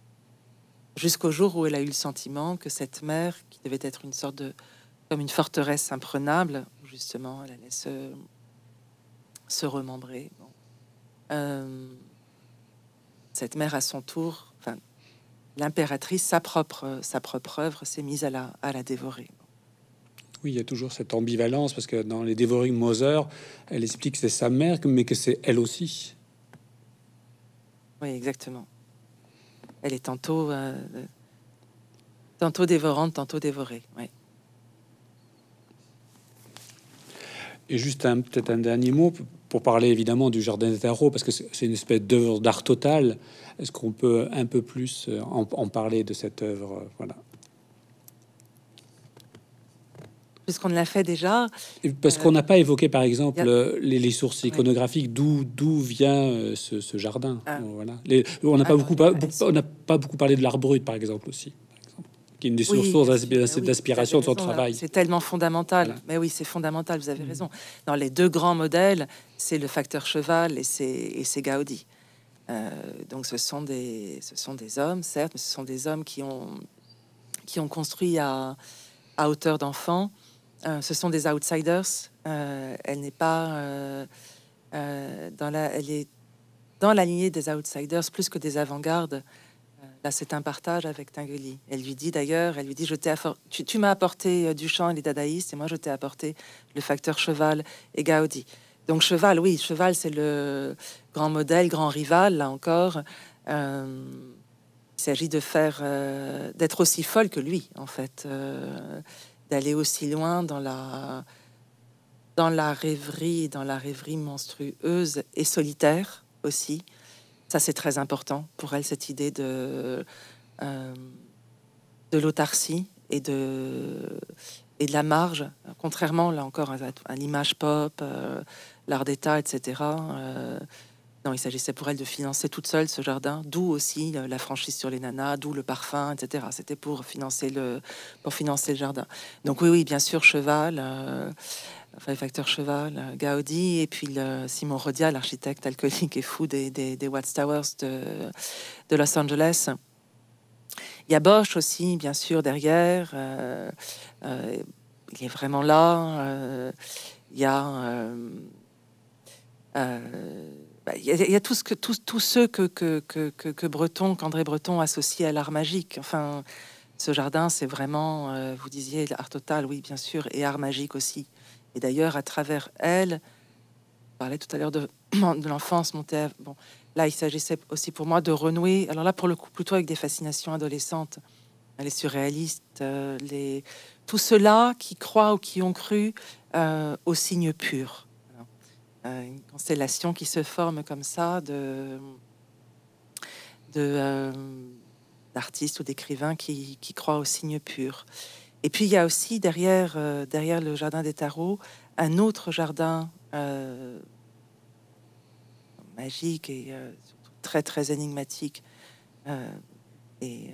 jusqu'au jour où elle a eu le sentiment que cette mer, qui devait être une sorte de comme une forteresse imprenable, justement elle allait se, se remembrer. Euh, cette mère, à son tour, enfin, l'impératrice, sa propre, sa propre œuvre, s'est mise à la, à la dévorer. Oui, il y a toujours cette ambivalence parce que dans les Devouring Mother, elle explique que c'est sa mère, mais que c'est elle aussi. Oui, exactement. Elle est tantôt, euh, tantôt dévorante, tantôt dévorée. Oui. Et juste peut-être un dernier mot pour parler évidemment du Jardin des Tarots, parce que c'est une espèce d'œuvre d'art total. Est-ce qu'on peut un peu plus euh, en, en parler de cette œuvre Voilà. Puisqu'on l'a fait déjà. Parce qu'on n'a pas évoqué, par exemple, les, sources iconographiques, d'où d'où vient euh, ce, jardin. Ah. Voilà. on n'a pas, beaucoup, on n'a pas beaucoup parlé de l'art brut, par exemple, aussi. Qui est une des sources d'inspiration de son travail. C'est tellement fondamental. Mais oui, c'est fondamental, vous avez mm. raison. Dans les deux grands modèles, c'est le facteur cheval et c'est Gaudi. Euh, donc ce sont, des, ce sont des hommes, certes, mais ce sont des hommes qui ont, qui ont construit à, à hauteur d'enfant euh, ce sont des outsiders. Euh, elle n'est pas euh, dans la, elle est dans la lignée des outsiders plus que des avant-gardes. Là, c'est un partage avec Tinguely. Elle lui dit d'ailleurs, elle lui dit, je t'ai tu, tu m'as apporté du chant et les dadaïstes, et moi je t'ai apporté le facteur cheval et Gaudi. Donc cheval, oui, cheval, c'est le grand modèle, grand rival, là encore. il s'agit de faire, d'être aussi folle que lui, en fait d'aller aussi loin dans la, dans la rêverie, dans la rêverie monstrueuse et solitaire aussi. Ça, c'est très important pour elle, cette idée de, euh, l'autarcie et de, et de la marge, contrairement, là encore, à, l'image pop, euh, l'art d'État, etc. Non, il s'agissait pour elle de financer toute seule ce jardin, d'où aussi la franchise sur les nanas, d'où le parfum, etc. C'était pour financer le pour financer le jardin. Donc oui, oui, bien sûr, cheval, euh, enfin, facteur cheval, euh, Gaudi, et puis le Simon Rodia, l'architecte alcoolique et fou des, des, des Watchtowers de, de Los Angeles. Il y a Bosch aussi, bien sûr, derrière. Euh, il est vraiment là. il y a il y, a tous ceux que Breton, qu'André Breton associe à l'art magique. Enfin, Ce jardin, c'est vraiment, euh, vous disiez, art total, oui, bien sûr, et art magique aussi. Et d'ailleurs, à travers elle, je parlais tout à l'heure de, [CLEARS THROAT] l'enfance, mon Bon, là, il s'agissait aussi pour moi de renouer, alors là, pour le coup, plutôt avec des fascinations adolescentes, les surréalistes, euh, tout cela qui croient ou qui ont cru euh, au signe pur. Une constellation qui se forme comme ça de, de d'artistes ou d'écrivains qui, croient au signe pur. Et puis il y a aussi derrière, euh, derrière le jardin des tarots un autre jardin euh, magique et euh, très très énigmatique et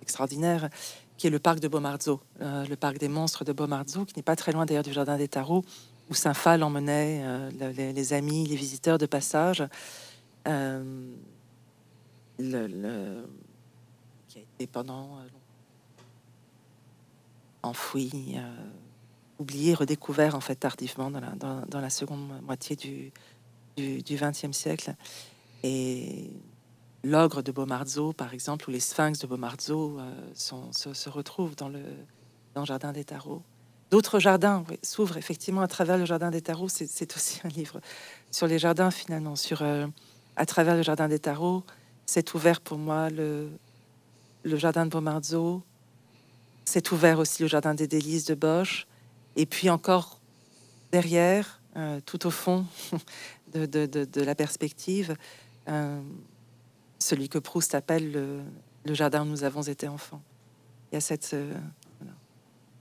extraordinaire, qui est le parc de Beaumarzo, le parc des monstres de Beaumarzo, qui n'est pas très loin d'ailleurs du jardin des tarots, où Saint-Phal emmenait les, amis, les visiteurs de passage. le, qui a été pendant euh, enfoui, euh, oublié, redécouvert en fait tardivement dans la, seconde moitié du, XXe siècle. Et l'ogre de Beaumarzo, par exemple, ou les sphinx de euh, sont, se, retrouvent dans le jardin des tarots. D'autres jardins s'ouvrent effectivement à travers le jardin des tarots. C'est aussi un livre sur les jardins finalement, sur à travers le jardin des tarots. C'est ouvert pour moi le, le jardin de Beaumarzo. C'est ouvert aussi le jardin des délices de Bosch. Et puis encore derrière, euh, tout au fond [LAUGHS] de, la perspective, euh, celui que Proust appelle le, jardin où nous avons été enfants. Il y a cette, euh,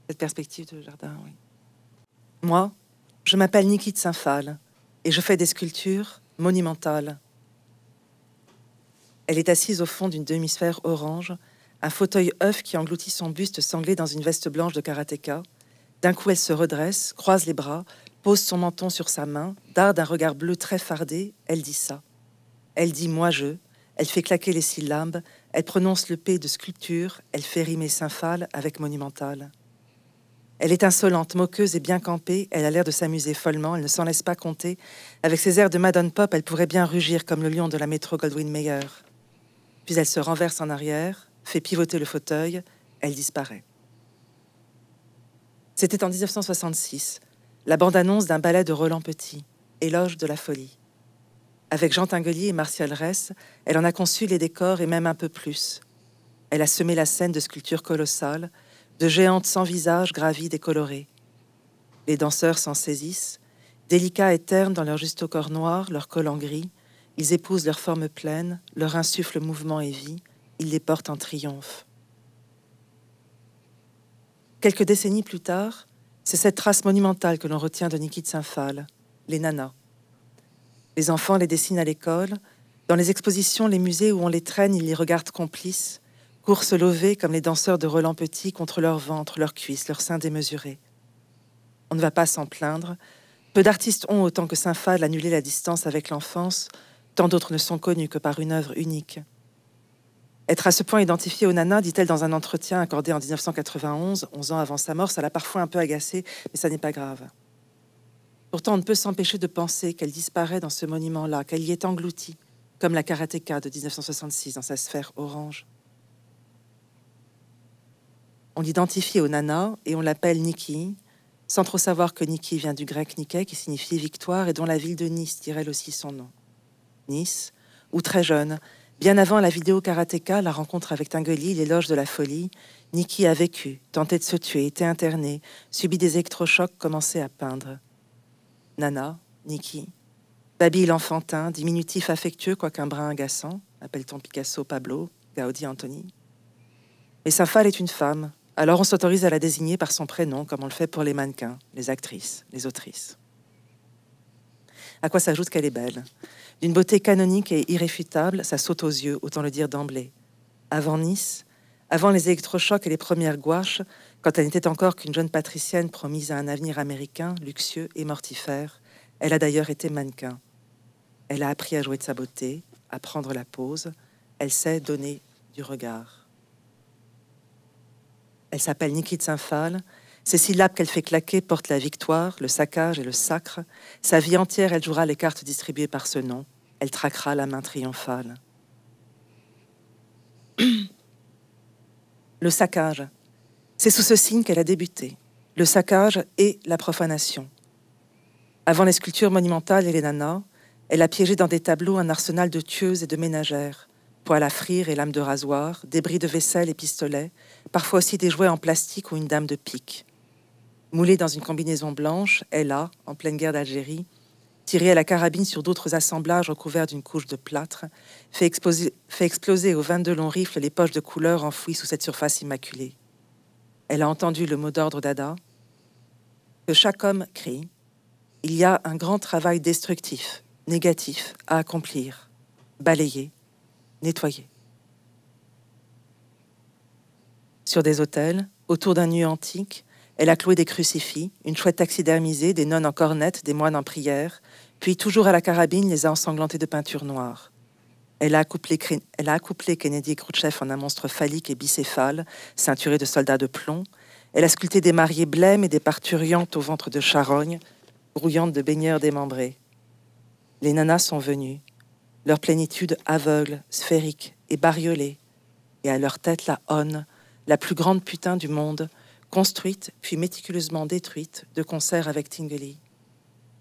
cette perspective de jardin, oui. Moi, je m'appelle Niki de Saint-Phal et je fais des sculptures monumentales. Elle est assise au fond d'une demi-sphère orange un fauteuil œuf qui engloutit son buste sanglé dans une veste blanche de karatéka. D'un coup, elle se redresse, croise les bras, pose son menton sur sa main, darde un regard bleu très fardé. Elle dit ça. Elle dit moi je. Elle fait claquer les syllabes. Elle prononce le P de sculpture. Elle fait rimer symphale avec monumental. Elle est insolente, moqueuse et bien campée. Elle a l'air de s'amuser follement. Elle ne s'en laisse pas compter. Avec ses airs de Madone Pop, elle pourrait bien rugir comme le lion de la métro Goldwyn Mayer. Puis elle se renverse en arrière, fait pivoter le fauteuil, elle disparaît. C'était en 1966, la bande-annonce d'un ballet de Roland Petit, Éloge de la folie. Avec Jean Tinguely et Martial Ress, elle en a conçu les décors et même un peu plus. Elle a semé la scène de sculptures colossales, de géantes sans visage, gravides et colorées. Les danseurs s'en saisissent, délicats et ternes dans leur juste corps noir, leur col en gris, ils épousent leur forme pleine, leur insuffle mouvement et vie, il les porte en triomphe. Quelques décennies plus tard, c'est cette trace monumentale que l'on retient de Niki de Saint-Phal, les nanas. Les enfants les dessinent à l'école, dans les expositions, les musées où on les traîne, ils les regardent complices, course levées comme les danseurs de Roland Petit contre leur ventre, leurs cuisses, leurs seins démesurés. On ne va pas s'en plaindre. Peu d'artistes ont, autant que Saint-Phal, annulé la distance avec l'enfance, tant d'autres ne sont connus que par une œuvre unique. Être à ce point identifiée au nana, dit-elle dans un entretien accordé en 1991, 11 ans avant sa mort, ça l'a parfois un peu agacée, mais ça n'est pas grave. Pourtant, on ne peut s'empêcher de penser qu'elle disparaît dans ce monument-là, qu'elle y est engloutie, comme la karatéka de 1966 dans sa sphère orange. On l'identifie au nana et on l'appelle Niki, sans trop savoir que Niki vient du grec Nike, qui signifie victoire, et dont la ville de Nice tire elle aussi son nom. Nice, où très jeune, Bien avant la vidéo karatéka, la rencontre avec Tinguely, l'éloge de la folie, Nikki a vécu, tenté de se tuer, été internée, subi des électrochocs, commencé à peindre. Nana, Nikki, Baby l'enfantin, diminutif affectueux, quoiqu'un brin agaçant, appelle-t-on Picasso, Pablo, Gaudi, Anthony. Mais sa femme est une femme, alors on s'autorise à la désigner par son prénom, comme on le fait pour les mannequins, les actrices, les autrices. À quoi s'ajoute qu'elle est belle d'une beauté canonique et irréfutable, ça saute aux yeux, autant le dire d'emblée. Avant Nice, avant les électrochocs et les premières gouaches, quand elle n'était encore qu'une jeune patricienne promise à un avenir américain, luxueux et mortifère, elle a d'ailleurs été mannequin. Elle a appris à jouer de sa beauté, à prendre la pose, elle sait donner du regard. Elle s'appelle Niki de Saint-Phal, ces syllabes qu'elle fait claquer portent la victoire, le saccage et le sacre. Sa vie entière, elle jouera les cartes distribuées par ce nom. Elle traquera la main triomphale. Le saccage. C'est sous ce signe qu'elle a débuté. Le saccage et la profanation. Avant les sculptures monumentales et les nanas, elle a piégé dans des tableaux un arsenal de tueuses et de ménagères, poils à frire et lames de rasoir, débris de vaisselle et pistolets, parfois aussi des jouets en plastique ou une dame de pique. Moulée dans une combinaison blanche, elle a, en pleine guerre d'Algérie, tiré à la carabine sur d'autres assemblages recouverts d'une couche de plâtre, fait, exploser aux 22 longs rifles les poches de couleur enfouies sous cette surface immaculée. Elle a entendu le mot d'ordre d'Ada, que chaque homme crie, il y a un grand travail destructif, négatif à accomplir, balayer, nettoyer. Sur des autels, autour d'un nu antique, elle a cloué des crucifix, une chouette taxidermisée, des nonnes en cornette, des moines en prière, puis toujours à la carabine les a ensanglantés de peinture noire. Elle a, accouplé, Kennedy et Khrouchtchev en un monstre phallique et bicéphale, ceinturé de soldats de plomb. Elle a sculpté des mariées blêmes et des parturiantes au ventre de charogne, grouillantes de baigneurs démembrés. Les nanas sont venues, leur plénitude aveugle, sphérique et bariolée, et à leur tête la honne, la plus grande putain du monde, construite puis méticuleusement détruite de concert avec Tingley.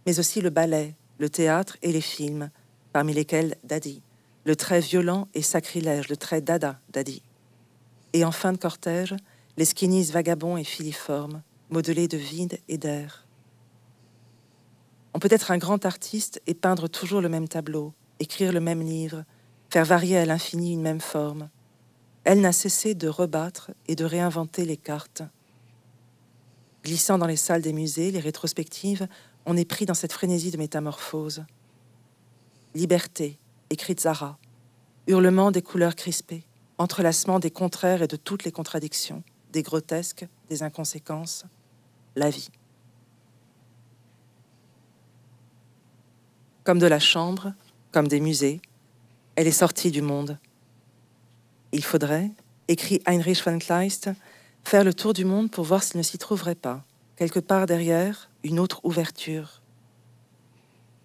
Mais aussi le ballet, le théâtre et les films, parmi lesquels Daddy, le trait violent et sacrilège, le trait Dada Daddy. Et en fin de cortège, les skinnies vagabonds et filiformes, modelés de vide et d'air. On peut être un grand artiste et peindre toujours le même tableau, écrire le même livre, faire varier à l'infini une même forme. Elle n'a cessé de rebattre et de réinventer les cartes. Glissant dans les salles des musées, les rétrospectives, on est pris dans cette frénésie de métamorphose. Liberté, écrit Zara, hurlement des couleurs crispées, entrelacement des contraires et de toutes les contradictions, des grotesques, des inconséquences, la vie. Comme de la chambre, comme des musées, elle est sortie du monde. Il faudrait, écrit Heinrich von Kleist, faire le tour du monde pour voir s'il ne s'y trouverait pas, quelque part derrière, une autre ouverture.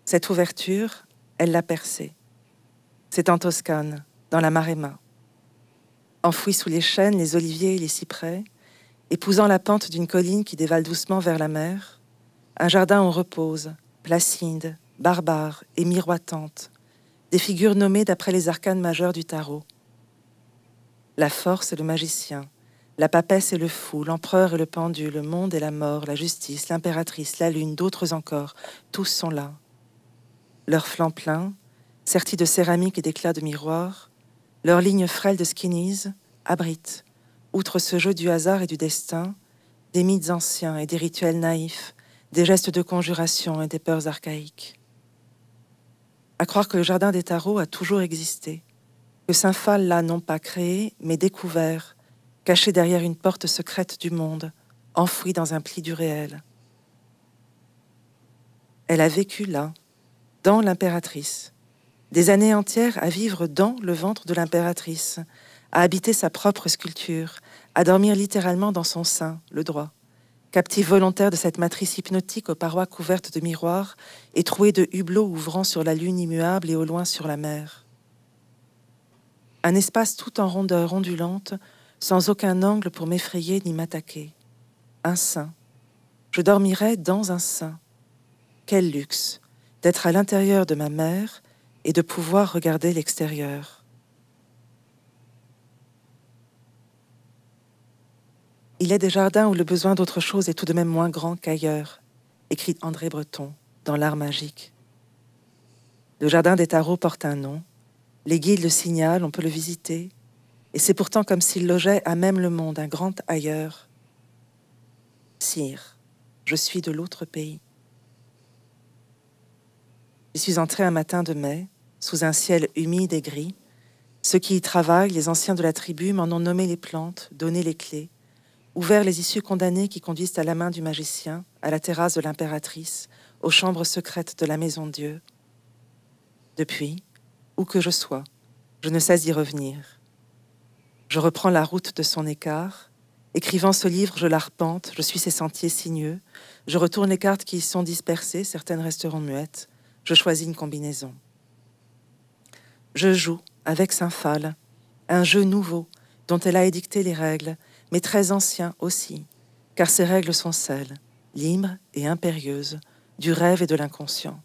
Cette ouverture, elle l'a percée. C'est en Toscane, dans la Maremma. Enfouie sous les chênes, les oliviers et les cyprès, épousant la pente d'une colline qui dévale doucement vers la mer, un jardin en repose, placide, barbares et miroitantes, des figures nommées d'après les arcanes majeurs du tarot. La force et le magicien, la papesse et le fou, l'empereur et le pendu, le monde et la mort, la justice, l'impératrice, la lune, d'autres encore, tous sont là. Leurs flancs pleins, sertis de céramique et d'éclats de miroir, leurs lignes frêles de skinnies abritent, outre ce jeu du hasard et du destin, des mythes anciens et des rituels naïfs, des gestes de conjuration et des peurs archaïques à croire que le jardin des tarots a toujours existé, que Saint Phal l'a non pas créé, mais découvert, caché derrière une porte secrète du monde, enfoui dans un pli du réel. Elle a vécu là, dans l'impératrice, des années entières à vivre dans le ventre de l'impératrice, à habiter sa propre sculpture, à dormir littéralement dans son sein, le droit captive volontaire de cette matrice hypnotique aux parois couvertes de miroirs et trouée de hublots ouvrant sur la lune immuable et au loin sur la mer. Un espace tout en rondeur ondulante, sans aucun angle pour m'effrayer ni m'attaquer. Un sein. Je dormirais dans un sein. Quel luxe d'être à l'intérieur de ma mère et de pouvoir regarder l'extérieur. Il est des jardins où le besoin d'autre chose est tout de même moins grand qu'ailleurs, écrit André Breton dans L'Art magique. Le jardin des tarots porte un nom, les guides le signalent, on peut le visiter, et c'est pourtant comme s'il logeait à même le monde, un grand ailleurs. Sire, je suis de l'autre pays. Je suis entré un matin de mai, sous un ciel humide et gris. Ceux qui y travaillent, les anciens de la tribu, m'en ont nommé les plantes, donné les clés, ouvert les issues condamnées qui conduisent à la main du magicien, à la terrasse de l'impératrice, aux chambres secrètes de la maison Dieu. Depuis, où que je sois, je ne sais y revenir. Je reprends la route de son écart. Écrivant ce livre, je l'arpente, je suis ses sentiers sinueux, je retourne les cartes qui y sont dispersées, certaines resteront muettes, je choisis une combinaison. Je joue, avec Saint-Phal, un jeu nouveau, dont elle a édicté les règles, mais très ancien aussi, car ces règles sont celles, libres et impérieuses, du rêve et de l'inconscient.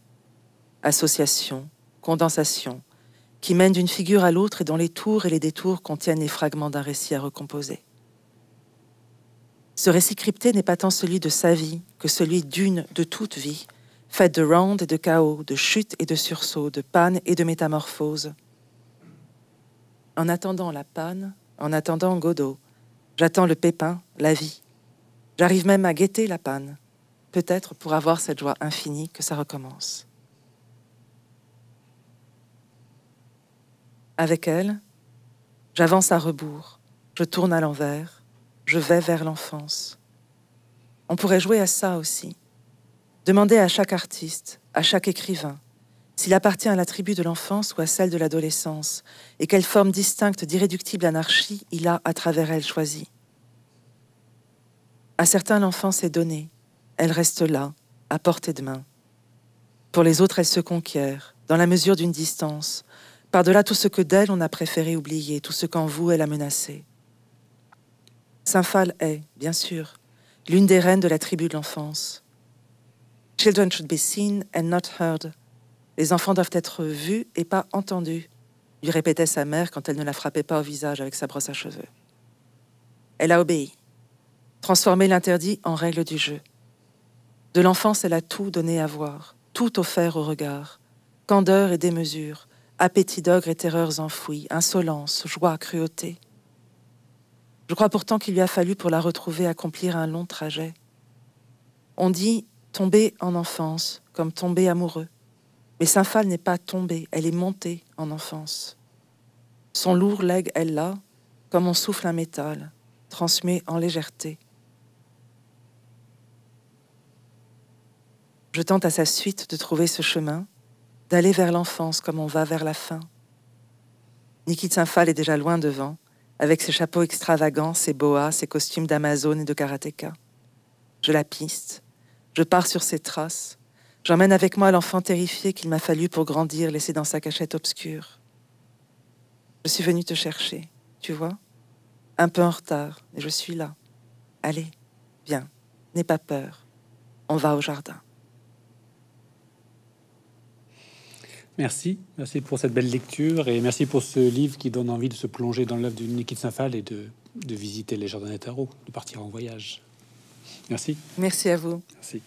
Association, condensation, qui mènent d'une figure à l'autre et dont les tours et les détours contiennent les fragments d'un récit à recomposer. Ce récit crypté n'est pas tant celui de sa vie que celui d'une de toute vie, faite de rondes et de chaos, de chutes et de sursauts, de pannes et de métamorphoses. En attendant la panne, en attendant Godot, j'attends le pépin, la vie. J'arrive même à guetter la panne, peut-être pour avoir cette joie infinie que ça recommence. Avec elle, j'avance à rebours, je tourne à l'envers, je vais vers l'enfance. On pourrait jouer à ça aussi. Demander à chaque artiste, à chaque écrivain, s'il appartient à la tribu de l'enfance ou à celle de l'adolescence, et quelle forme distincte d'irréductible anarchie il a à travers elle choisi. À certains, l'enfance est donnée, elle reste là, à portée de main. Pour les autres, elle se conquiert, dans la mesure d'une distance, par-delà tout ce que d'elle on a préféré oublier, tout ce qu'en vous elle a menacé. Saint-Phal est, bien sûr, l'une des reines de la tribu de l'enfance. Children should be seen and not heard. Les enfants doivent être vus et pas entendus, lui répétait sa mère quand elle ne la frappait pas au visage avec sa brosse à cheveux. Elle a obéi, transformé l'interdit en règle du jeu. De l'enfance, elle a tout donné à voir, tout offert au regard, candeur et démesure, appétit d'ogre et terreurs enfouies, insolence, joie, cruauté. Je crois pourtant qu'il lui a fallu pour la retrouver accomplir un long trajet. On dit tomber en enfance, comme tomber amoureux. Mais Saint-Phal n'est pas tombée, elle est montée en enfance. Son lourd legs est là, comme on souffle un métal, transmet en légèreté. Je tente à sa suite de trouver ce chemin, d'aller vers l'enfance comme on va vers la fin. Niki Saint-Phal est déjà loin devant, avec ses chapeaux extravagants, ses boas, ses costumes d'Amazone et de karatéka. Je la piste, je pars sur ses traces. J'emmène avec moi l'enfant terrifié qu'il m'a fallu pour grandir, laissé dans sa cachette obscure. Je suis venue te chercher, tu vois Un peu en retard, mais je suis là. Allez, viens, n'aie pas peur. On va au jardin. Merci, merci pour cette belle lecture et merci pour ce livre qui donne envie de se plonger dans l'œuvre de Saint-Phal et de, de visiter les jardins des tarots, de partir en voyage. Merci. Merci à vous. Merci.